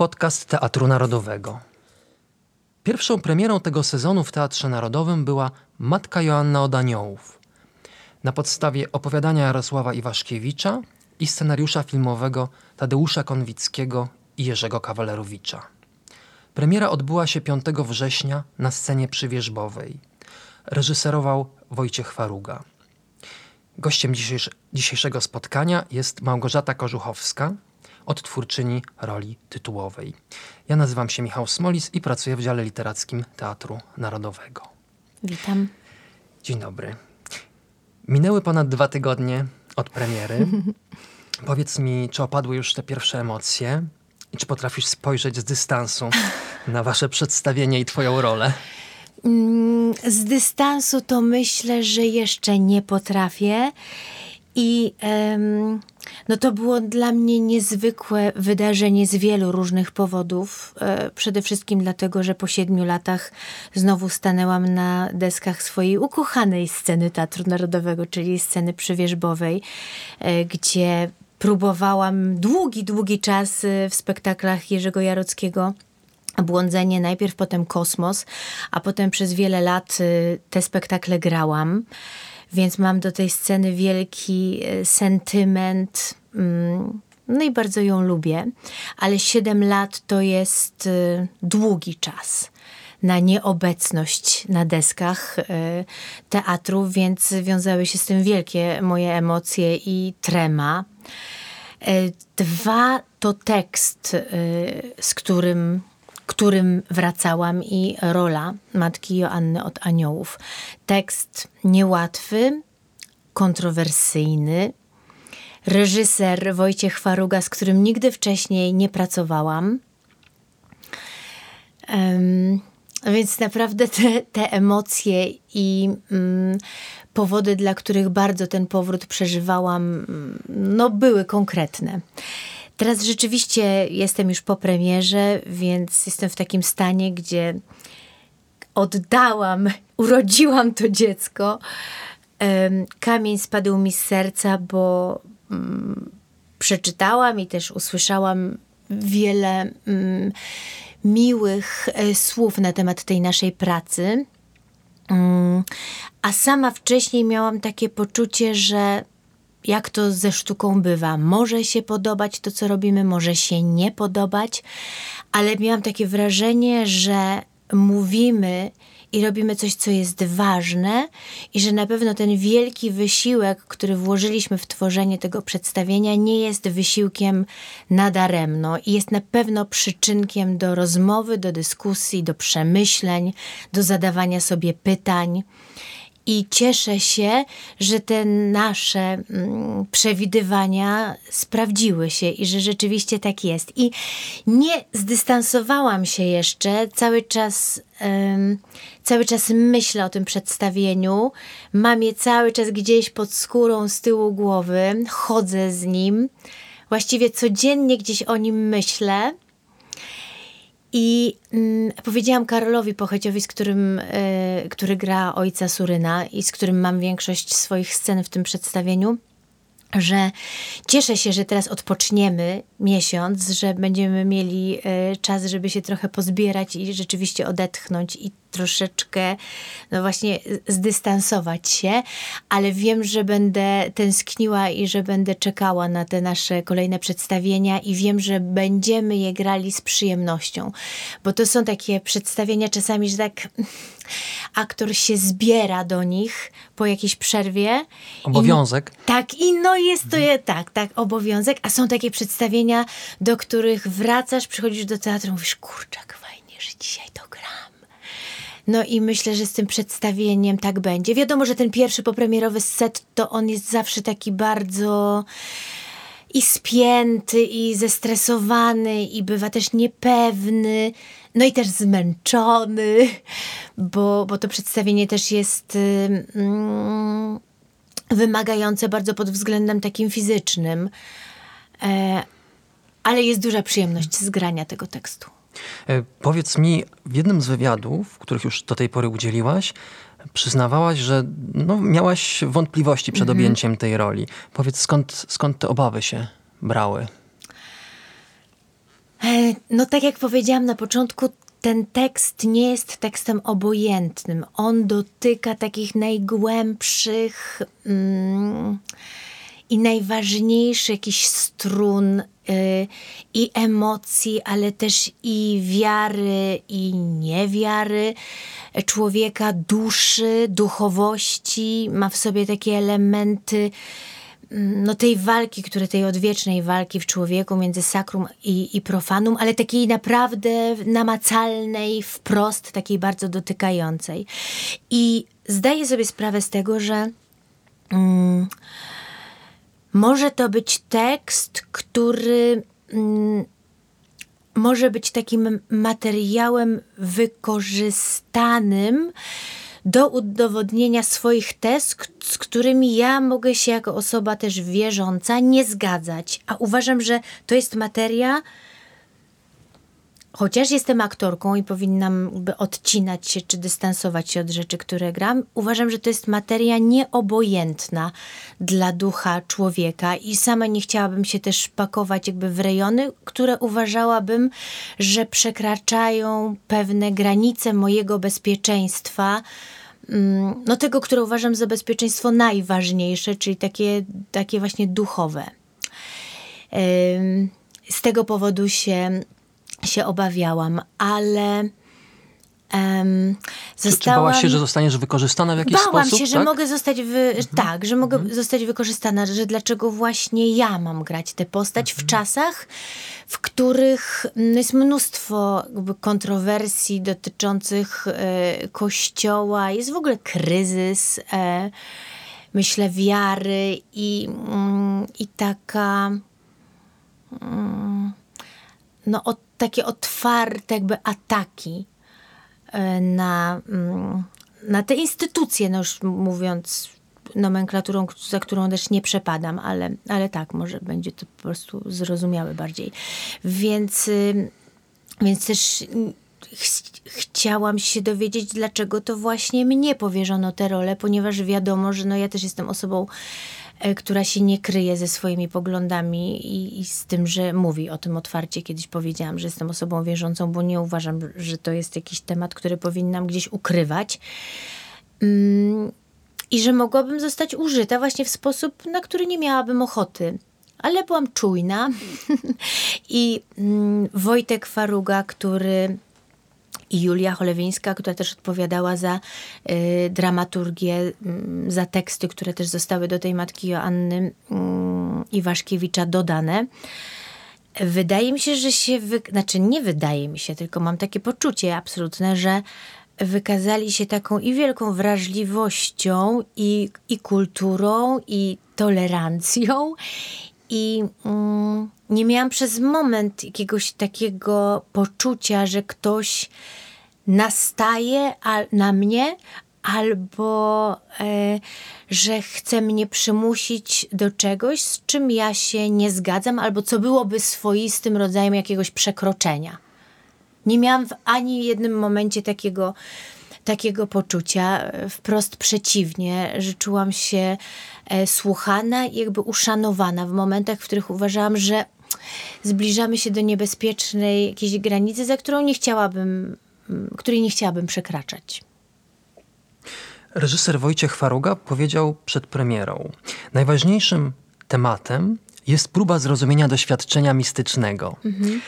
podcast Teatru Narodowego. Pierwszą premierą tego sezonu w Teatrze Narodowym była Matka Joanna od Aniołów. Na podstawie opowiadania Jarosława Iwaszkiewicza i scenariusza filmowego Tadeusza Konwickiego i Jerzego Kawalerowicza. Premiera odbyła się 5 września na scenie przywierzbowej. Reżyserował Wojciech Faruga. Gościem dzisiejszego spotkania jest Małgorzata Korzuchowska, odtwórczyni roli tytułowej. Ja nazywam się Michał Smolis i pracuję w dziale literackim Teatru Narodowego. Witam. Dzień dobry. Minęły ponad dwa tygodnie od premiery. Powiedz mi, czy opadły już te pierwsze emocje i czy potrafisz spojrzeć z dystansu na wasze przedstawienie i twoją rolę? Mm, z dystansu to myślę, że jeszcze nie potrafię. I um, no to było dla mnie niezwykłe wydarzenie z wielu różnych powodów. E, przede wszystkim dlatego, że po siedmiu latach znowu stanęłam na deskach swojej ukochanej sceny Teatru Narodowego, czyli sceny przywierzbowej, e, gdzie próbowałam długi, długi czas e, w spektaklach Jerzego Jarockiego Błądzenie, najpierw potem Kosmos, a potem przez wiele lat te spektakle grałam więc mam do tej sceny wielki e, sentyment. Mm, no i bardzo ją lubię, ale 7 lat to jest e, długi czas na nieobecność na deskach e, teatru, więc wiązały się z tym wielkie moje emocje i trema. Dwa to tekst, z którym którym wracałam i rola matki Joanny od Aniołów. Tekst niełatwy, kontrowersyjny. Reżyser Wojciech Faruga, z którym nigdy wcześniej nie pracowałam. Um, więc naprawdę te, te emocje i um, powody, dla których bardzo ten powrót przeżywałam, no były konkretne. Teraz rzeczywiście jestem już po premierze, więc jestem w takim stanie, gdzie oddałam, urodziłam to dziecko. Kamień spadł mi z serca, bo mm, przeczytałam i też usłyszałam wiele mm, miłych e, słów na temat tej naszej pracy. Mm, a sama wcześniej miałam takie poczucie, że jak to ze sztuką bywa. Może się podobać to, co robimy, może się nie podobać, ale miałam takie wrażenie, że mówimy i robimy coś, co jest ważne, i że na pewno ten wielki wysiłek, który włożyliśmy w tworzenie tego przedstawienia, nie jest wysiłkiem nadaremno i jest na pewno przyczynkiem do rozmowy, do dyskusji, do przemyśleń, do zadawania sobie pytań. I cieszę się, że te nasze mm, przewidywania sprawdziły się i że rzeczywiście tak jest. I nie zdystansowałam się jeszcze, cały czas, um, cały czas myślę o tym przedstawieniu. Mam je cały czas gdzieś pod skórą, z tyłu głowy, chodzę z nim. Właściwie codziennie gdzieś o nim myślę. I mm, powiedziałam Karolowi Pocheciowi, z którym, y, który gra ojca Suryna i z którym mam większość swoich scen w tym przedstawieniu, że cieszę się, że teraz odpoczniemy miesiąc, że będziemy mieli y, czas, żeby się trochę pozbierać i rzeczywiście odetchnąć. I troszeczkę, no właśnie, zdystansować się, ale wiem, że będę tęskniła i że będę czekała na te nasze kolejne przedstawienia i wiem, że będziemy je grali z przyjemnością, bo to są takie przedstawienia czasami, że tak aktor się zbiera do nich po jakiejś przerwie. Obowiązek. I, tak, i no jest to je, tak, tak, obowiązek, a są takie przedstawienia, do których wracasz, przychodzisz do teatru, mówisz, kurczak, fajnie, że dzisiaj to no i myślę, że z tym przedstawieniem tak będzie. Wiadomo, że ten pierwszy popremierowy set to on jest zawsze taki bardzo i spięty, i zestresowany, i bywa też niepewny, no i też zmęczony, bo, bo to przedstawienie też jest mm, wymagające bardzo pod względem takim fizycznym. E, ale jest duża przyjemność z grania tego tekstu. E, powiedz mi, w jednym z wywiadów, których już do tej pory udzieliłaś, przyznawałaś, że no, miałaś wątpliwości przed mhm. objęciem tej roli. Powiedz, skąd, skąd te obawy się brały? E, no tak jak powiedziałam na początku, ten tekst nie jest tekstem obojętnym. On dotyka takich najgłębszych mm, i najważniejszych jakichś strun y, i emocji, ale też i wiary, i niewiary człowieka, duszy, duchowości. Ma w sobie takie elementy Mm, no, tej walki, które tej odwiecznej walki w człowieku między sakrum i, i profanum, ale takiej naprawdę namacalnej, wprost, takiej bardzo dotykającej. I zdaję sobie sprawę z tego, że mm, może to być tekst, który mm, może być takim materiałem wykorzystanym do udowodnienia swoich tez, z którymi ja mogę się jako osoba też wierząca nie zgadzać. A uważam, że to jest materia, chociaż jestem aktorką i powinnam odcinać się czy dystansować się od rzeczy, które gram, uważam, że to jest materia nieobojętna dla ducha człowieka i sama nie chciałabym się też pakować jakby w rejony, które uważałabym, że przekraczają pewne granice mojego bezpieczeństwa, mm, no tego, które uważam za bezpieczeństwo najważniejsze, czyli takie, takie właśnie duchowe. Z tego powodu się się obawiałam, ale Um, zostałam... Czy bałaś się, że zostaniesz wykorzystana w jakiś Bałam sposób? Bałam się, że tak? mogę zostać wy... mhm. tak, że mogę mhm. zostać wykorzystana, że dlaczego właśnie ja mam grać tę postać mhm. w czasach, w których mm, jest mnóstwo kontrowersji dotyczących e, kościoła, jest w ogóle kryzys, e, myślę, wiary i, mm, i taka mm, no, od, takie otwarte jakby ataki e, na, mm, na te instytucje, no już mówiąc nomenklaturą, za którą też nie przepadam, ale, ale tak, może będzie to po prostu zrozumiałe bardziej. Więc, y, więc też ch chciałam się dowiedzieć, dlaczego to właśnie mnie powierzono tę rolę, ponieważ wiadomo, że no ja też jestem osobą która się nie kryje ze swoimi poglądami i, i, z tym, że mówi o tym otwarcie. Kiedyś powiedziałam, że jestem osobą wierzącą, bo nie uważam, że to jest jakiś temat, który powinnam gdzieś ukrywać. Mm, I że mogłabym zostać użyta właśnie w sposób, na który nie miałabym ochoty. Ale byłam czujna i mm, Wojtek Faruga, który i Julia Cholewińska, która też odpowiadała za y, dramaturgię, y, za teksty, które też zostały do tej Matki Joanny y, Iwaszkiewicza dodane. Wydaje mi się, że się, wy... znaczy nie wydaje mi się, tylko mam takie poczucie absolutne, że wykazali się taką i wielką wrażliwością, i, i kulturą, i tolerancją. I mm, nie miałam przez moment jakiegoś takiego poczucia, że ktoś nastaje na mnie albo e, że chce mnie przymusić do czegoś, z czym ja się nie zgadzam, albo co byłoby swoistym rodzajem jakiegoś przekroczenia. Nie miałam w ani jednym momencie takiego, takiego poczucia, wprost przeciwnie, że czułam się słuchana i jakby uszanowana w momentach, w których uważałam, że zbliżamy się do niebezpiecznej jakiejś granicy, za którą nie chciałabym, której nie chciałabym przekraczać. Reżyser Wojciech Faruga powiedział przed premierą: Najważniejszym tematem jest próba zrozumienia doświadczenia mistycznego. Mhm.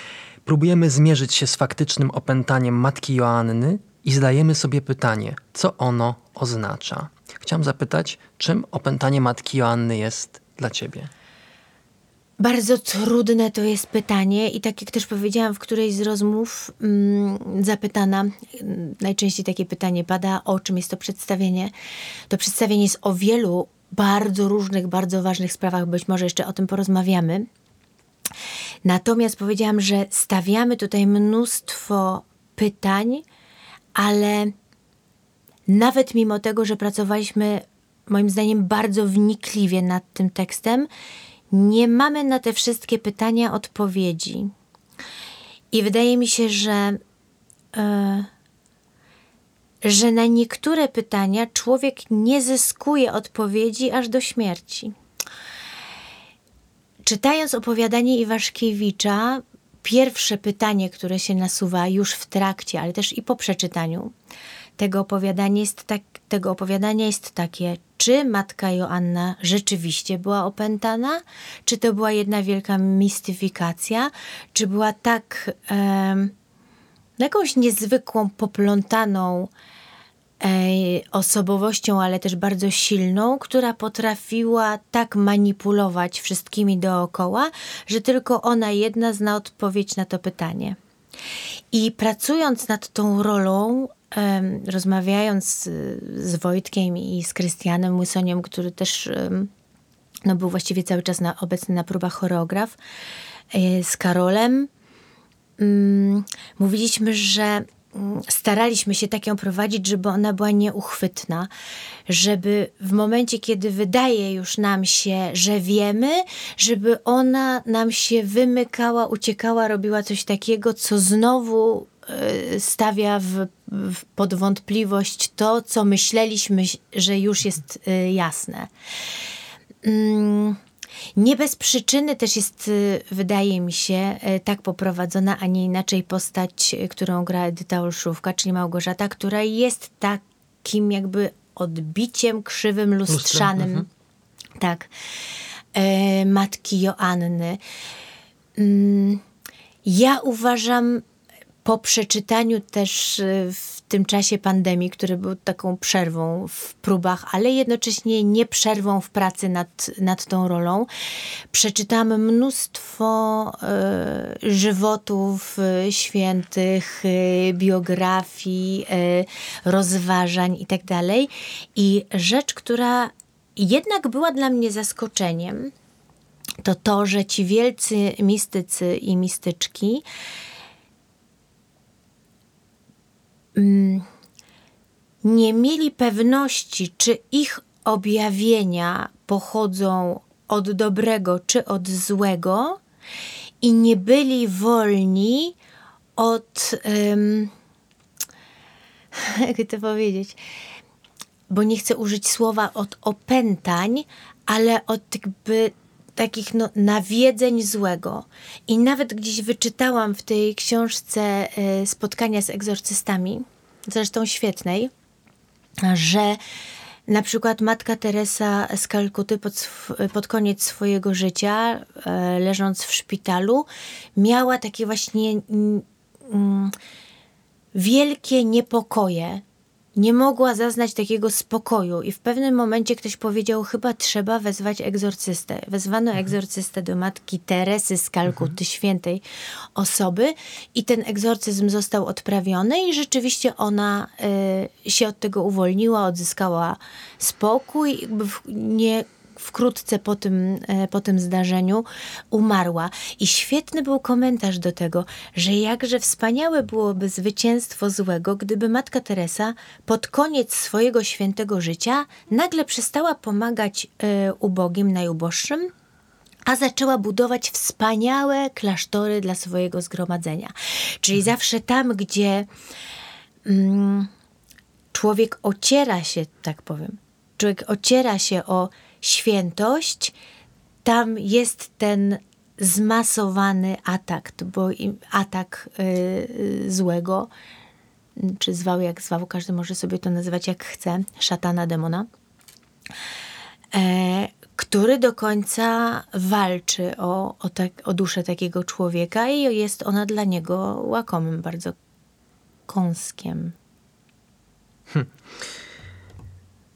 Próbujemy zmierzyć się z faktycznym opętaniem matki Joanny i zadajemy sobie pytanie, co ono oznacza. Chciałam zapytać, czym opętanie matki Joanny jest dla ciebie? Bardzo trudne to jest pytanie i tak jak też powiedziałam w którejś z rozmów mm, zapytana, najczęściej takie pytanie pada, o czym jest to przedstawienie. To przedstawienie jest o wielu bardzo różnych, bardzo ważnych sprawach, być może jeszcze o tym porozmawiamy. Natomiast powiedziałam, że stawiamy tutaj mnóstwo pytań, ale nawet mimo tego, że pracowaliśmy moim zdaniem bardzo wnikliwie nad tym tekstem, nie mamy na te wszystkie pytania odpowiedzi. I wydaje mi się, że, yy, że na niektóre pytania człowiek nie zyskuje odpowiedzi aż do śmierci. Czytając opowiadanie Iwaszkiewicza, pierwsze pytanie, które się nasuwa już w trakcie, ale też i po przeczytaniu tego opowiadania jest, tak, tego opowiadania jest takie, czy matka Joanna rzeczywiście była opętana, czy to była jedna wielka mistyfikacja, czy była tak e, jakąś niezwykłą, poplątaną e, osobowością, ale też bardzo silną, która potrafiła tak manipulować wszystkimi dookoła, że tylko ona jedna zna odpowiedź na to pytanie. I pracując nad tą rolą, rozmawiając z Wojtkiem i z Krystianem Łysoniem, który też no, był właściwie cały czas na, obecny na próbach choreograf, e, z Karolem, mm, mówiliśmy, że staraliśmy się tak ją prowadzić, żeby ona była nieuchwytna, żeby w momencie, kiedy wydaje już nam się, że wiemy, żeby ona nam się wymykała, uciekała, robiła coś takiego, co znowu Y, stawia w, w pod wątpliwość to, co myśleliśmy, że już jest y, jasne. Mm, nie bez przyczyny też jest, y, wydaje mi się, tak poprowadzona, a nie inaczej postać, którą gra Edyta Olszówka, czyli Małgorzata, która jest takim jakby odbiciem krzywym, lustrzanym. Mhm. Tak. E, matki Joanny. Mm, ja uważam, po przeczytaniu też y, w tym czasie pandemii, który był taką przerwą w próbach, ale jednocześnie nie przerwą w pracy nad, nad tą rolą, przeczytałam mnóstwo y, żywotów y, świętych, y, biografii, rozważań itd. Tak I rzecz, która jednak była dla mnie zaskoczeniem, to to, że ci wielcy mistycy i mistyczki Mm, nie mieli pewności, czy ich objawienia pochodzą od dobrego czy od złego, i nie byli wolni od. Um, jak to powiedzieć? Bo nie chcę użyć słowa od opętań, ale od jakby takich no, nawiedzeń złego. I nawet gdzieś wyczytałam w tej książce y, spotkania z egzorcystami, zresztą świetnej, że na przykład matka Teresa z Kalkuty pod, pod koniec swojego życia, y, leżąc w szpitalu, miała takie właśnie y, wielkie niepokoje nie mogła zaznać takiego spokoju i w pewnym momencie ktoś powiedział, chyba trzeba wezwać egzorcystę. Wezwano mhm. egzorcystę do matki Teresy z Kalkuty, mhm. świętej osoby i ten egzorcyzm został odprawiony i rzeczywiście ona y, się od tego uwolniła, odzyskała spokój, nie wkrótce po tym, e, po tym zdarzeniu umarła. I świetny był komentarz do tego, że jakże wspaniałe byłoby zwycięstwo złego, gdyby matka Teresa pod koniec swojego świętego życia nagle przestała pomagać y, ubogim, najuboższym, a zaczęła budować wspaniałe klasztory dla swojego zgromadzenia. Czyli mhm. zawsze tam, gdzie mm, człowiek ociera się, tak powiem, człowiek ociera się o świętość, tam jest ten zmasowany atak, bo atak y, złego, czy zwał jak zwał, każdy może sobie to nazywać jak chce, szatana, demona, e, który do końca walczy o, o, tak, o duszę takiego człowieka i jest ona dla niego łakomym bardzo kąskiem. Hm.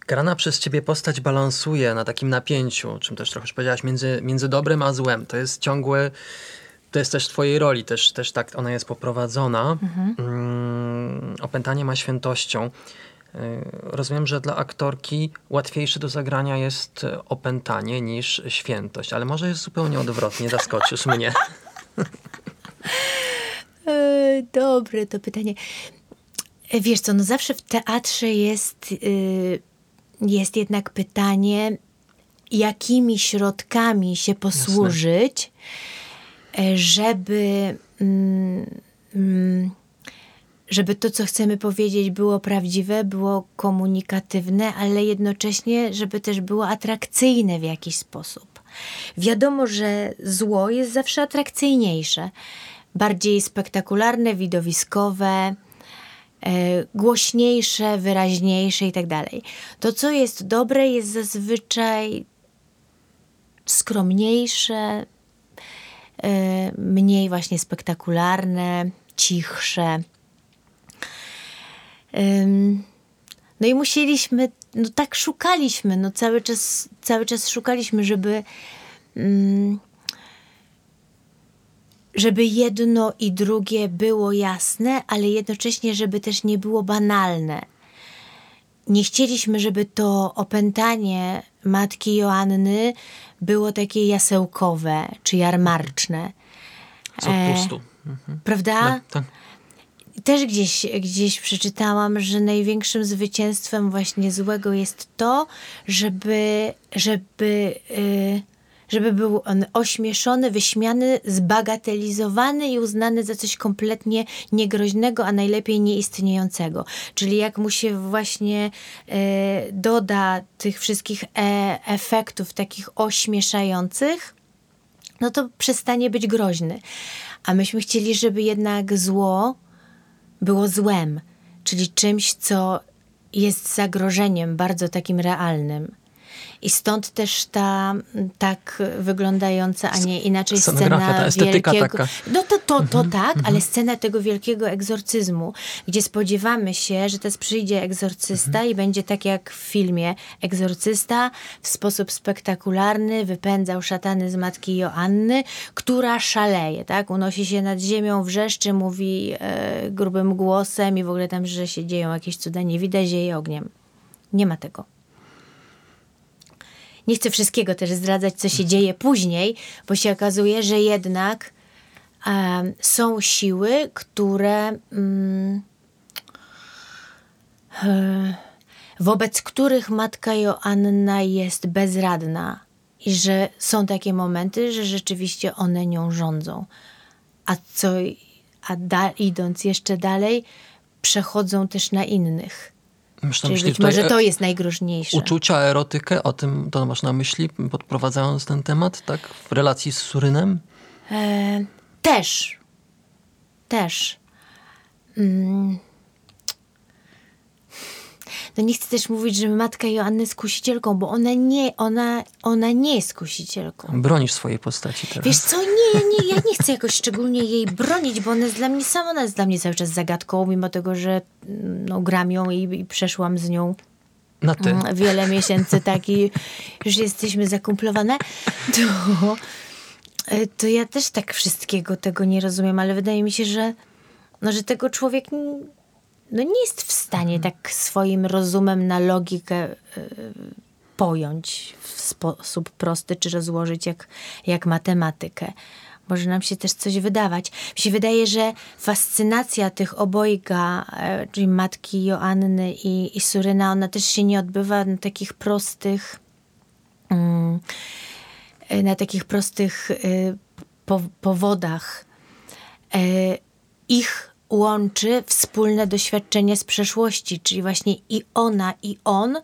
Grana przez ciebie postać balansuje na takim napięciu, czym też trochę już powiedziałaś, między, między dobrem a złem. To jest ciągłe, to jest też w twojej roli, też, też tak ona jest poprowadzona. Mhm. Mm, opętanie ma świętością. Y, rozumiem, że dla aktorki łatwiejsze do zagrania jest opętanie niż świętość, ale może jest zupełnie odwrotnie, zaskoczysz mnie. E, dobre to pytanie. Wiesz co, no zawsze w teatrze jest... Yy jest jednak pytanie, jakimi środkami się posłużyć, Jasne. żeby. Mm, mm, żeby to, co chcemy powiedzieć, było prawdziwe, było komunikatywne, ale jednocześnie, żeby też było atrakcyjne w jakiś sposób. Wiadomo, że zło jest zawsze atrakcyjniejsze, bardziej spektakularne, widowiskowe, głośniejsze, wyraźniejsze i tak dalej. To, co jest dobre, jest zazwyczaj skromniejsze, e, mniej właśnie spektakularne, cichsze. No i musieliśmy, no tak szukaliśmy, no cały czas, cały czas szukaliśmy, żeby mm, żeby jedno i drugie było jasne, ale jednocześnie, żeby też nie było banalne. Nie chcieliśmy, żeby to opętanie matki Joanny było takie jasełkowe czy jarmarczne. Co pustu. Mhm. Prawda? No, tak też gdzieś, gdzieś przeczytałam, że największym zwycięstwem właśnie złego jest to, żeby, żeby, yy, żeby był on ośmieszony, wyśmiany, zbagatelizowany i uznany za coś kompletnie niegroźnego, a najlepiej nieistniejącego. Czyli jak mu się właśnie yy, doda tych wszystkich e efektów takich ośmieszających, no to przestanie być groźny. A myśmy chcieli, żeby jednak zło było złem, czyli czymś, co jest zagrożeniem bardzo takim realnym. I stąd też ta tak wyglądająca, a nie inaczej scena wielkiego. Taka. No to, to, to mhm, tak, ale mhm. scena tego wielkiego egzorcyzmu, gdzie spodziewamy się, że teraz przyjdzie egzorcysta mhm. i będzie tak jak w filmie. Egzorcysta w sposób spektakularny wypędzał szatany z matki Joanny, która szaleje, tak? Unosi się nad ziemią, wrzeszczy, mówi e, grubym głosem i w ogóle tam, że się dzieją jakieś cuda, nie widać, zieje ogniem. Nie ma tego. Nie chcę wszystkiego też zdradzać, co się dzieje później, bo się okazuje, że jednak e, są siły, które. E, wobec których matka Joanna jest bezradna i że są takie momenty, że rzeczywiście one nią rządzą. A co, a da, idąc jeszcze dalej, przechodzą też na innych. Myślę, Czyli być może to jest najgroźniejsze. Uczucia, erotykę, o tym to masz na myśli, podprowadzając ten temat, tak? W relacji z Surynem? E, też. Też. Mm no nie chcę też mówić, że matka Joanny jest kusicielką, bo ona nie, ona, ona nie jest kusicielką. Bronisz swojej postaci teraz. Wiesz co, nie, nie, ja nie chcę jakoś szczególnie jej bronić, bo ona jest dla mnie sama, ona jest dla mnie cały czas zagadką, mimo tego, że no, gram ją i, i przeszłam z nią na ty. Mm, wiele miesięcy, tak, i już jesteśmy zakumplowane, to, to ja też tak wszystkiego tego nie rozumiem, ale wydaje mi się, że, no, że tego człowiek no nie jest w stanie mhm. tak swoim rozumem na logikę y, pojąć w sposób prosty, czy rozłożyć jak, jak matematykę. Może nam się też coś wydawać. Mi się wydaje, że fascynacja tych obojga, e, czyli matki Joanny i, i Suryna, ona też się nie odbywa na takich prostych, mm, na takich prostych y, powodach. E, ich łączy wspólne doświadczenie z przeszłości, czyli właśnie i ona, i on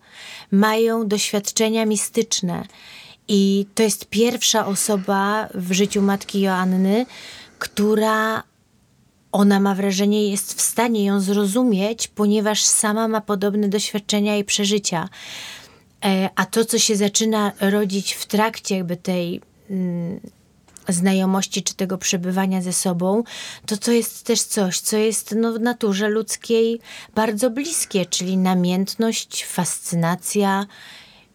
mają doświadczenia mistyczne. I to jest pierwsza osoba w życiu matki Joanny, która ona ma wrażenie, jest w stanie ją zrozumieć, ponieważ sama ma podobne doświadczenia i przeżycia. E, a to, co się zaczyna rodzić w trakcie jakby tej mm, znajomości czy tego przebywania ze sobą, to to jest też coś, co jest no, w naturze ludzkiej bardzo bliskie, czyli namiętność, fascynacja,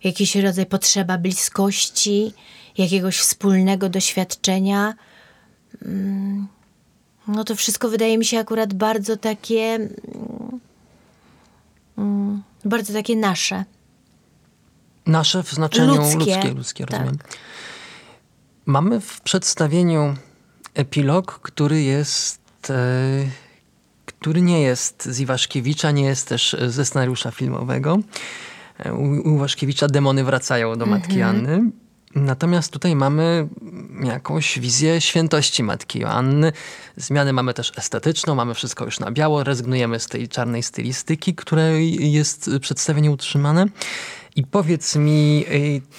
jakiś rodzaj potrzeba bliskości, jakiegoś wspólnego doświadczenia. Mm, no to wszystko wydaje mi się akurat bardzo takie, mm, bardzo takie nasze. Nasze w znaczeniu ludzkie, ludzkie, ludzkie rozumiem. Mamy w przedstawieniu epilog, który jest. E, który nie jest z Iwaszkiewicza, nie jest też ze scenariusza filmowego. E, u Iwaszkiewicza demony wracają do matki mhm. Anny. Natomiast tutaj mamy jakąś wizję świętości Matki Joanny. Zmiany mamy też estetyczną, mamy wszystko już na biało, rezygnujemy z tej czarnej stylistyki, której jest przedstawienie utrzymane. I powiedz mi,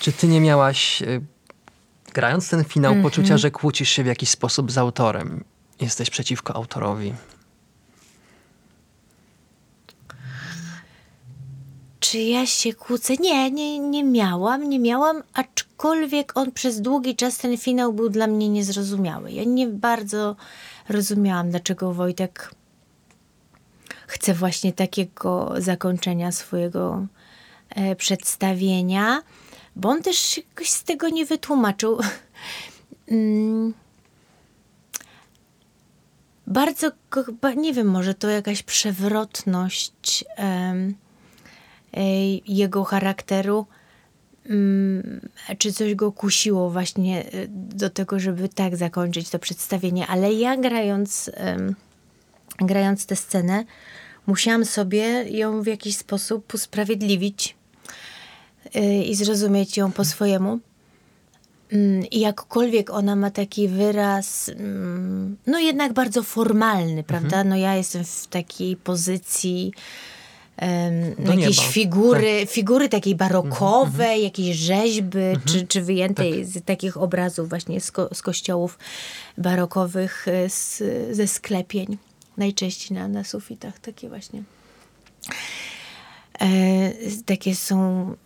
czy ty nie miałaś grając ten finał, mm -hmm. poczucia, że kłócisz się w jakiś sposób z autorem. jesteś przeciwko autorowi? Czy ja się kłócę? Nie, nie, nie miałam, nie miałam, aczkolwiek on przez długi czas ten finał był dla mnie niezrozumiały. Ja nie bardzo rozumiałam, dlaczego Wojtek chce właśnie takiego zakończenia swojego e, przedstawienia, bo on też jakoś z tego nie wytłumaczył. mm. Bardzo, nie wiem, może to jakaś przewrotność jego charakteru, mm, czy coś go kusiło właśnie e, do tego, żeby tak zakończyć to przedstawienie, ale ja grając, grając tę scenę, musiałam sobie ją w jakiś sposób usprawiedliwić e, i zrozumieć ją po swojemu. Mm, I jakkolwiek ona ma taki wyraz, mm, no jednak bardzo formalny, prawda? Mhm. No ja jestem w takiej pozycji jakieś nieba. figury, tak. figury takiej barokowej, mm -hmm. jakieś rzeźby, -hmm. czy, czy wyjętej tak. z takich obrazów właśnie z, ko z kościołów barokowych, e, z, ze sklepień. Najczęściej na, na sufitach takie właśnie. E, takie są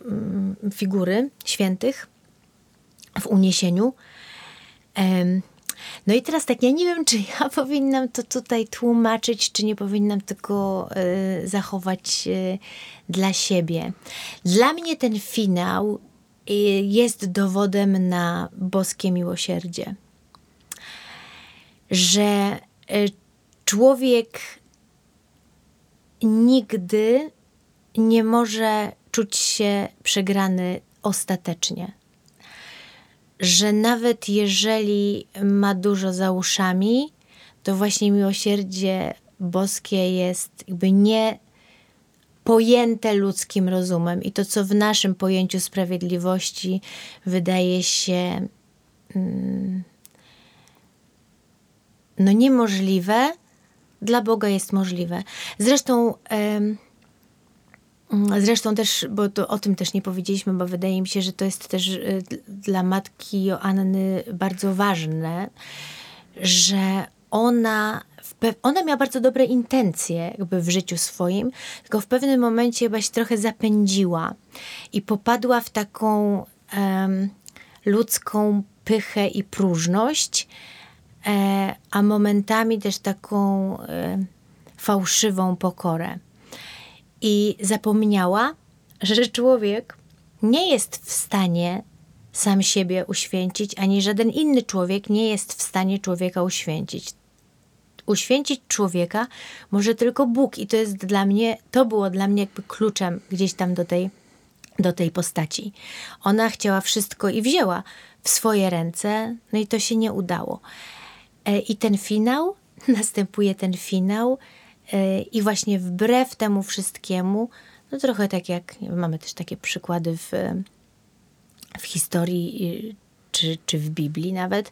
mm, figury świętych w uniesieniu. E, no i teraz tak, ja nie wiem, czy ja powinnam to tutaj tłumaczyć, czy nie powinnam tego y, zachować y, dla siebie. Dla mnie ten finał jest dowodem na boskie miłosierdzie. Że człowiek nigdy nie może czuć się przegrany ostatecznie że nawet jeżeli ma dużo za uszami, to właśnie miłosierdzie boskie jest jakby nie pojęte ludzkim rozumem i to, co w naszym pojęciu sprawiedliwości wydaje się mm, no niemożliwe, dla Boga jest możliwe. Zresztą Mm, zresztą też, bo to, o tym też nie powiedzieliśmy, bo wydaje mi się, że to jest też y, dla matki Joanny bardzo ważne, że ona, ona miała bardzo dobre intencje jakby w życiu swoim, tylko w pewnym momencie chyba się trochę zapędziła i popadła w taką um, ludzką pychę i próżność, e, a momentami też taką e, fałszywą pokorę i zapomniała, że człowiek nie jest w stanie sam siebie uświęcić, ani żaden inny człowiek nie jest w stanie człowieka uświęcić. Uświęcić człowieka może tylko Bóg, i to jest dla mnie, to było dla mnie jakby kluczem gdzieś tam do tej, do tej postaci. Ona chciała wszystko i wzięła w swoje ręce, no i to się nie udało. E, I ten finał, następuje ten finał, i właśnie wbrew temu wszystkiemu, no trochę tak jak mamy też takie przykłady w, w historii czy, czy w Biblii nawet,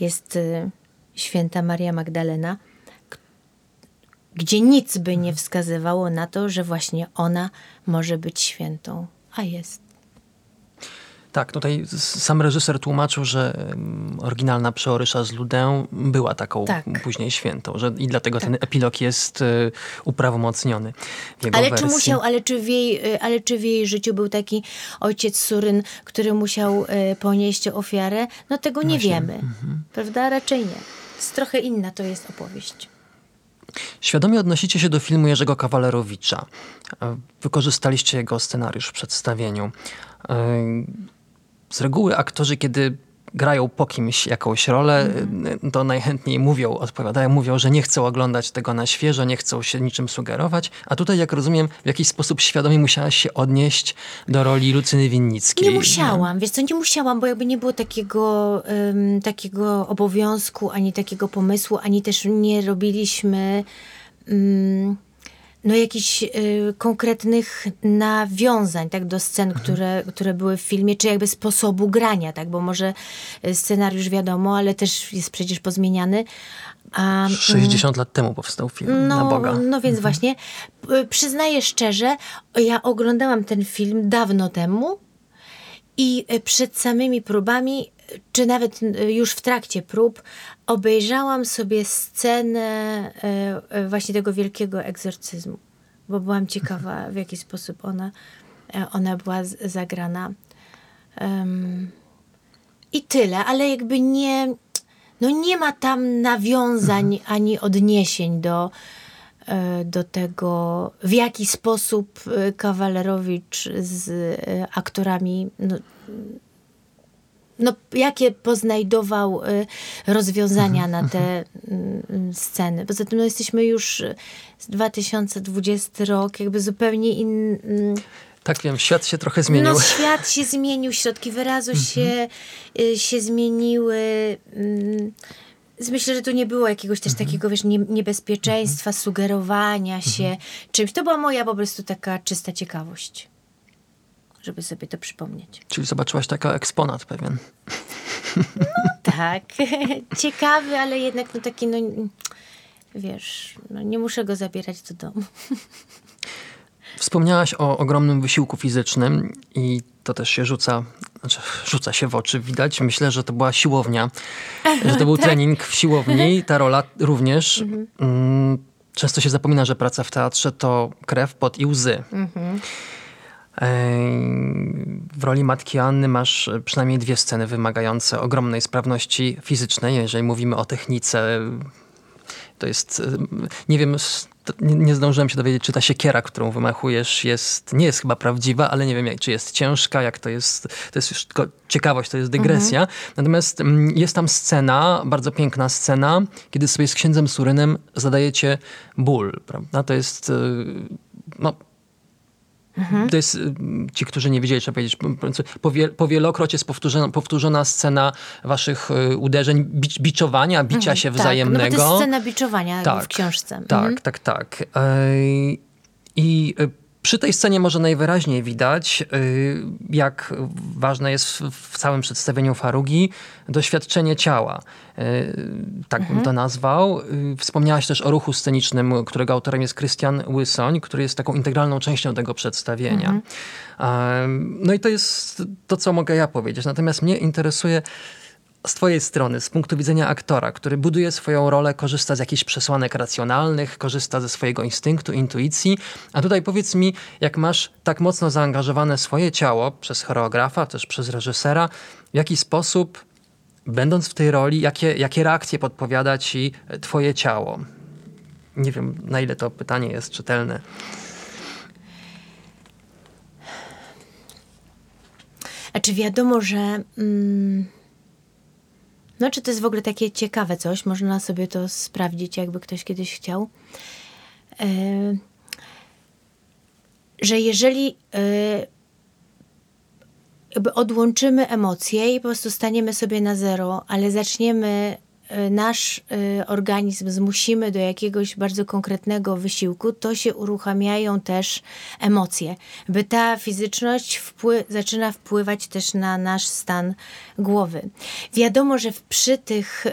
jest y, święta Maria Magdalena, gdzie nic by nie wskazywało na to, że właśnie ona może być świętą, a jest. Tak, tutaj sam reżyser tłumaczył, że oryginalna przeorysza z Ludę była taką tak. później świętą, że i dlatego tak. ten epilog jest y, uprawomocniony ale wersji. Czy musiał, ale, czy w jej, y, ale czy w jej życiu był taki ojciec Suryn, który musiał y, ponieść ofiarę? No tego nie Właśnie. wiemy, mhm. prawda? Raczej nie. Jest trochę inna to jest opowieść. Świadomie odnosicie się do filmu Jerzego Kawalerowicza. Wykorzystaliście jego scenariusz w przedstawieniu z reguły aktorzy, kiedy grają po kimś jakąś rolę, mm. to najchętniej mówią, odpowiadają, mówią, że nie chcą oglądać tego na świeżo, nie chcą się niczym sugerować, a tutaj, jak rozumiem, w jakiś sposób świadomie musiałaś się odnieść do roli Lucyny Winnickiej. Nie musiałam, no. wiesz co, nie musiałam, bo jakby nie było takiego, um, takiego obowiązku, ani takiego pomysłu, ani też nie robiliśmy... Um, no, jakichś y, konkretnych nawiązań tak, do scen, mhm. które, które były w filmie, czy jakby sposobu grania, tak, bo może y, scenariusz wiadomo, ale też jest przecież pozmieniany. A, 60 mm, lat temu powstał film, no, na Boga. No więc mhm. właśnie, y, przyznaję szczerze, ja oglądałam ten film dawno temu i y, przed samymi próbami czy nawet już w trakcie prób, obejrzałam sobie scenę właśnie tego wielkiego egzorcyzmu, bo byłam ciekawa, w jaki sposób ona, ona była zagrana. Um, I tyle, ale jakby nie, no nie ma tam nawiązań mhm. ani odniesień do, do tego, w jaki sposób Kawalerowicz z aktorami, no, no, jakie poznajdował rozwiązania mhm. na te mhm. sceny. Poza tym no, jesteśmy już 2020 rok, jakby zupełnie inny tak wiem, świat się trochę zmienił. No świat się zmienił, środki wyrazu mhm. się, y, się zmieniły. Mm, myślę, że tu nie było jakiegoś też mhm. takiego, wiesz, niebezpieczeństwa, mhm. sugerowania się czymś. To była moja po prostu taka czysta ciekawość, żeby sobie to przypomnieć. Czyli zobaczyłaś taka eksponat pewien. No tak, ciekawy, ale jednak no taki, no wiesz, no nie muszę go zabierać do domu. Wspomniałaś o ogromnym wysiłku fizycznym i to też się rzuca, znaczy rzuca się w oczy, widać. Myślę, że to była siłownia, że to był tak. trening w siłowni, ta rola również. Mhm. Mm, często się zapomina, że praca w teatrze to krew, pot i łzy. Mhm. W roli matki Anny masz przynajmniej dwie sceny wymagające ogromnej sprawności fizycznej, jeżeli mówimy o technice. To jest, nie wiem, nie, zdążyłem się dowiedzieć, czy ta siekiera, którą wymachujesz, jest, nie jest chyba prawdziwa, ale nie wiem, jak, czy jest ciężka, jak to jest. To jest już tylko ciekawość, to jest dygresja. Mhm. Natomiast mm, jest tam scena, bardzo piękna scena, kiedy sobie z księdzem Surynem zadajecie ból, prawda? To jest. Y, no, Mhm. To jest, y, ci, którzy nie wiedzieli, trzeba powiedzieć, powie, powielokroć jest powtórzona, powtórzona scena waszych y, uderzeń, bic, biczowania, bicia mhm, się tak, wzajemnego. No to jest scena biczowania tak, w książce. Tak, mhm. tak, tak. I przy tej scenie może najwyraźniej widać, y, jak ważne jest w całym przedstawieniu Farugi doświadczenie ciała. Y, tak mhm. bym to nazwał. Y, wspomniałaś też o ruchu scenicznym, którego autorem jest Krystian Łysoń, który jest taką integralną częścią tego przedstawienia. Mhm. No i to jest to, co mogę ja powiedzieć. Natomiast mnie interesuje z twojej strony, z punktu widzenia aktora, który buduje swoją rolę, korzysta z jakichś przesłanek racjonalnych, korzysta ze swojego instynktu, intuicji, a tutaj powiedz mi, jak masz tak mocno zaangażowane swoje ciało przez choreografa, też przez reżysera, w jaki sposób, będąc w tej roli, jakie, jakie reakcje podpowiada ci twoje ciało? Nie wiem, na ile to pytanie jest czytelne. Znaczy wiadomo, że... Mm no, czy to jest w ogóle takie ciekawe coś? Można sobie to sprawdzić, jakby ktoś kiedyś chciał. E, że jeżeli e, jakby odłączymy emocje i po prostu staniemy sobie na zero, ale zaczniemy nasz y, organizm zmusimy do jakiegoś bardzo konkretnego wysiłku, to się uruchamiają też emocje, by ta fizyczność wpły zaczyna wpływać też na nasz stan głowy. Wiadomo, że przy tych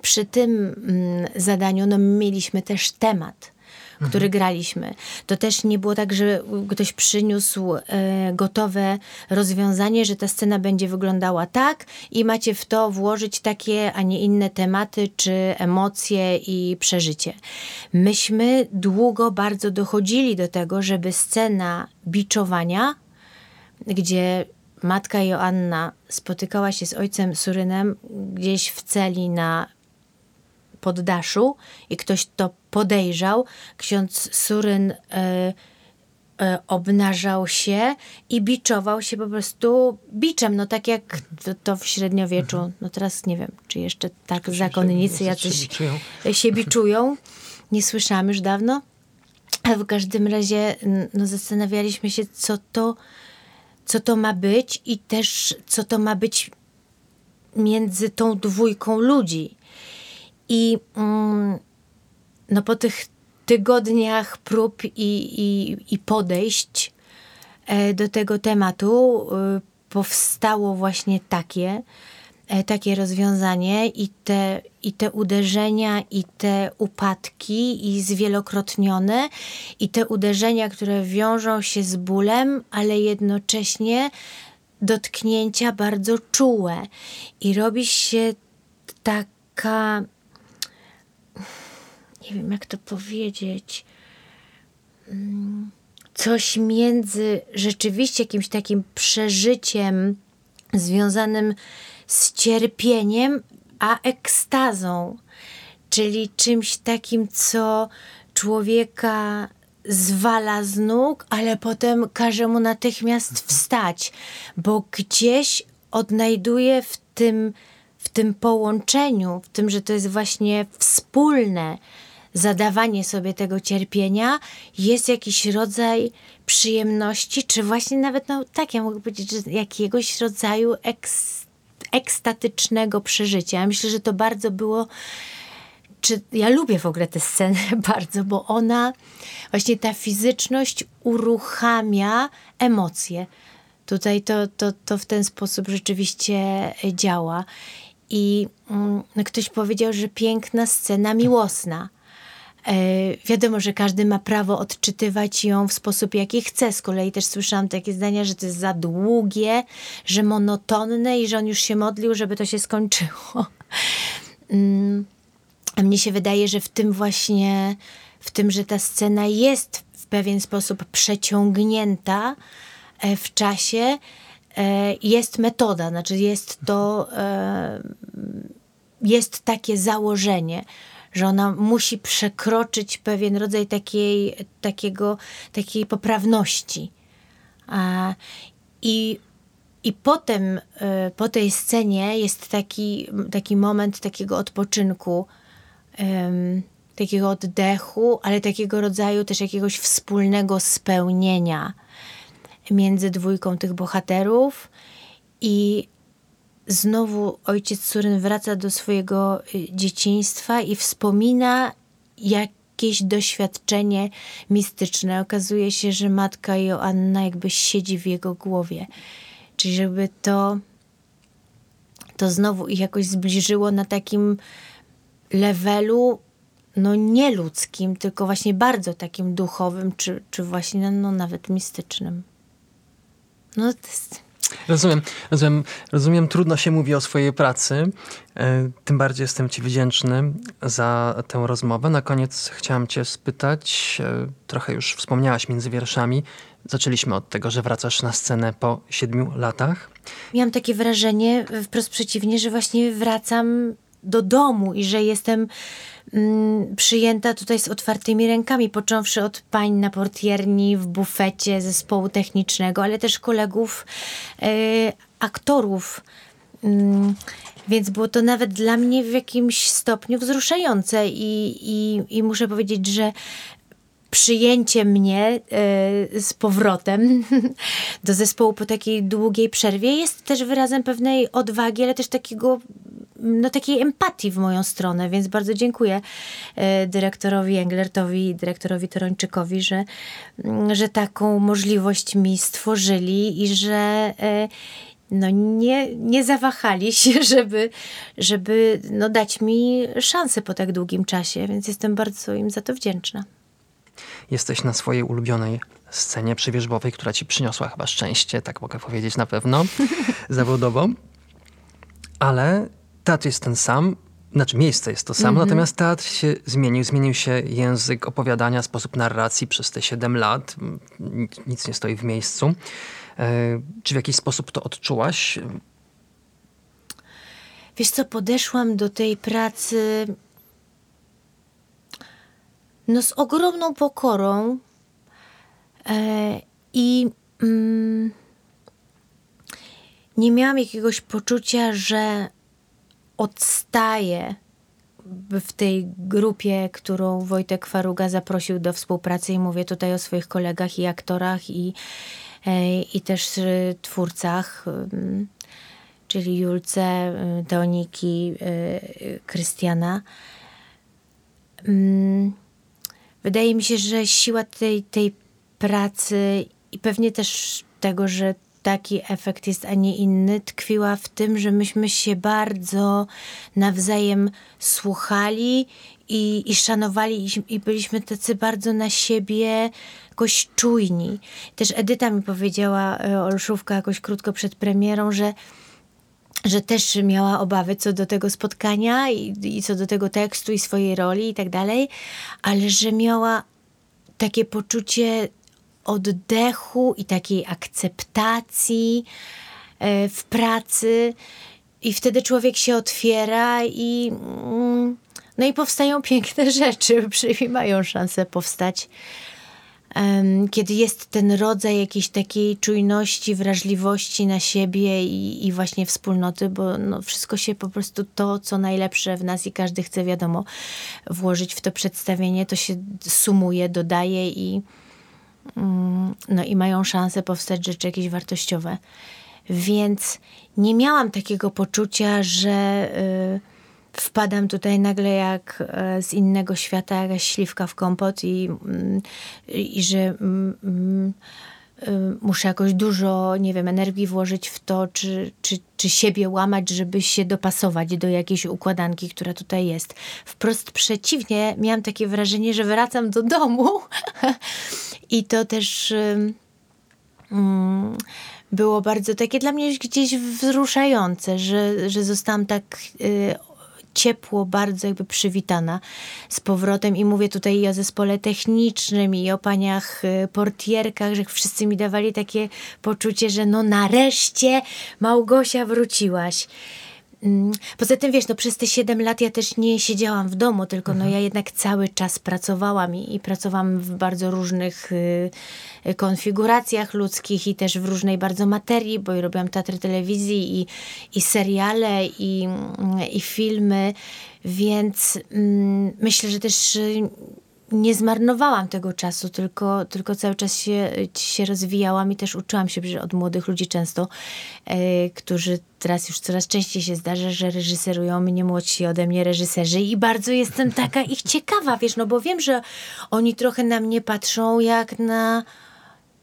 przy tym mm, zadaniu no, mieliśmy też temat który mhm. graliśmy. To też nie było tak, że ktoś przyniósł e, gotowe rozwiązanie, że ta scena będzie wyglądała tak i macie w to włożyć takie, a nie inne tematy, czy emocje i przeżycie. Myśmy długo bardzo dochodzili do tego, żeby scena biczowania, gdzie matka Joanna spotykała się z ojcem Surynem gdzieś w celi na poddaszu i ktoś to podejrzał. Ksiądz Suryn e, e, obnażał się i biczował się po prostu biczem, no tak jak to, w średniowieczu. Mhm. No teraz nie wiem, czy jeszcze tak zakonnicy jacyś się biczują. Nie słyszałam już dawno. Ale w każdym razie no, zastanawialiśmy się, co to, co to ma być i też co to ma być między tą dwójką ludzi. I mm, no po tych tygodniach prób i, i, i podejść e, do tego tematu e, powstało właśnie takie, e, takie rozwiązanie i te, i te uderzenia, i te upadki, i zwielokrotnione, i te uderzenia, które wiążą się z bólem, ale jednocześnie dotknięcia bardzo czułe. I robi się taka nie wiem jak to powiedzieć. Mm, coś między rzeczywiście jakimś takim przeżyciem związanym z cierpieniem, a ekstazą, czyli czymś takim, co człowieka zwala z nóg, ale potem każe mu natychmiast wstać, bo gdzieś odnajduje w tym, w tym połączeniu, w tym, że to jest właśnie wspólne zadawanie sobie tego cierpienia, jest jakiś rodzaj przyjemności, czy właśnie nawet, no tak, ja mogę powiedzieć, że jakiegoś rodzaju eks, ekstatycznego przeżycia. Ja myślę, że to bardzo było czy ja lubię w ogóle tę scenę bardzo, bo ona, właśnie ta fizyczność uruchamia emocje. Tutaj to, to, to w ten sposób rzeczywiście działa. I mm, ktoś powiedział, że piękna scena miłosna. E, wiadomo, że każdy ma prawo odczytywać ją w sposób, jaki chce. Z kolei też słyszałam takie zdania, że to jest za długie, że monotonne i że on już się modlił, żeby to się skończyło. Mm. A mnie się wydaje, że w tym właśnie, w tym, że ta scena jest w pewien sposób przeciągnięta e, w czasie, e, jest metoda, znaczy jest to, jest takie założenie, że ona musi przekroczyć pewien rodzaj takiej, takiego, takiej poprawności. I, i potem e, po tej scenie jest taki, taki moment takiego odpoczynku, takiego oddechu, ale takiego rodzaju też jakiegoś wspólnego spełnienia między dwójką tych bohaterów i znowu ojciec Suryn wraca do swojego y, dzieciństwa i wspomina jakieś doświadczenie mistyczne. Okazuje się, że matka Joanna jakby siedzi w jego głowie. Czyli żeby to, to znowu ich jakoś zbliżyło na takim levelu no nieludzkim, tylko właśnie bardzo takim duchowym, czy, czy właśnie no, no nawet mistycznym. No to jest Rozumiem, rozumiem, rozumiem, trudno się mówi o swojej pracy. E, tym bardziej jestem Ci wdzięczny za tę rozmowę. Na koniec chciałam Cię spytać, e, trochę już wspomniałaś między wierszami. Zaczęliśmy od tego, że wracasz na scenę po siedmiu latach. Miałam takie wrażenie, wprost przeciwnie, że właśnie wracam do domu i że jestem mm, przyjęta tutaj z otwartymi rękami, począwszy od pań na portierni, w bufecie zespołu technicznego, ale też kolegów, y, aktorów. Mm, więc było to nawet dla mnie w jakimś stopniu wzruszające i, i, i muszę powiedzieć, że przyjęcie mnie y, z powrotem do zespołu po takiej długiej przerwie jest też wyrazem pewnej odwagi, ale też takiego no, takiej empatii w moją stronę, więc bardzo dziękuję e, dyrektorowi Englertowi i dyrektorowi Torończykowi, że, mm, że taką możliwość mi stworzyli i że e, no nie, nie zawahali się, żeby, żeby no dać mi szansę po tak długim czasie, więc jestem bardzo im za to wdzięczna. Jesteś na swojej ulubionej scenie przywierzbowej, która ci przyniosła chyba szczęście, tak mogę powiedzieć na pewno, zawodowo. Ale teatr jest ten sam, znaczy miejsce jest to samo, mm -hmm. natomiast teatr się zmienił. Zmienił się język opowiadania, sposób narracji przez te 7 lat. Nic nie stoi w miejscu. E, czy w jakiś sposób to odczułaś? Wiesz co, podeszłam do tej pracy no z ogromną pokorą e, i mm, nie miałam jakiegoś poczucia, że odstaje w tej grupie, którą Wojtek Faruga zaprosił do współpracy i mówię tutaj o swoich kolegach i aktorach i, e, i też twórcach, mm, czyli Julce, e, Teoniki, e, Krystiana. Mm, wydaje mi się, że siła tej, tej pracy i pewnie też tego, że taki efekt jest, a nie inny, tkwiła w tym, że myśmy się bardzo nawzajem słuchali i, i szanowali i, i byliśmy tacy bardzo na siebie jakoś czujni. Też Edyta mi powiedziała, e, Olszówka jakoś krótko przed premierą, że że też miała obawy co do tego spotkania i, i co do tego tekstu i swojej roli i tak dalej, ale że miała takie poczucie oddechu i takiej akceptacji e, w pracy. I wtedy człowiek się otwiera i, mm, no i powstają piękne rzeczy, przynajmniej mają szansę powstać. Kiedy jest ten rodzaj jakiejś takiej czujności, wrażliwości na siebie i, i właśnie wspólnoty, bo no wszystko się po prostu to, co najlepsze w nas i każdy chce, wiadomo, włożyć w to przedstawienie, to się sumuje, dodaje i, no i mają szansę powstać rzeczy jakieś wartościowe. Więc nie miałam takiego poczucia, że y, wpadam tutaj nagle jak y, z innego świata, jakaś śliwka w kompot i, y, i że mm, muszę jakoś dużo, nie wiem, energii włożyć w to, czy, czy, czy siebie łamać, żeby się dopasować do jakiejś układanki, która tutaj jest. Wprost przeciwnie, miałam takie wrażenie, że wracam do domu I to też um, było bardzo takie dla mnie gdzieś wzruszające, że, że zostałam tak y, ciepło, bardzo jakby przywitana z powrotem i mówię tutaj i o zespole technicznym i o paniach y, portierkach, że wszyscy mi dawali takie poczucie, że no nareszcie Małgosia wróciłaś. Mm, poza tym, wiesz, no przez te 7 lat ja też nie siedziałam w domu, tylko no mhm. ja jednak cały czas pracowałam i, i pracowałam w bardzo różnych y, konfiguracjach ludzkich i też w różnej bardzo materii, bo i robiłam teatr telewizji i, i seriale i, mm, i filmy, więc y, myślę, że też y, nie zmarnowałam tego czasu, tylko, tylko cały czas się, się rozwijałam i też uczyłam się od młodych ludzi często, e, którzy teraz już coraz częściej się zdarza, że reżyserują mnie młodsi ode mnie reżyserzy i bardzo jestem taka ich ciekawa, wiesz, no bo wiem, że oni trochę na mnie patrzą jak na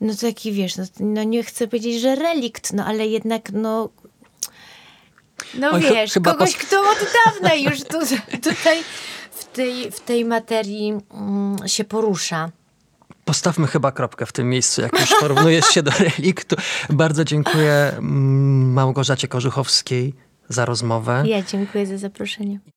no taki, wiesz, no, no nie chcę powiedzieć, że relikt, no ale jednak, no no Oj, wiesz, kogoś, kto od dawna już tu, tutaj tej, w tej materii mm, się porusza. Postawmy chyba kropkę w tym miejscu, jak już porównujesz się do reliktu. Bardzo dziękuję mm, Małgorzacie Korzuchowskiej za rozmowę. Ja dziękuję za zaproszenie.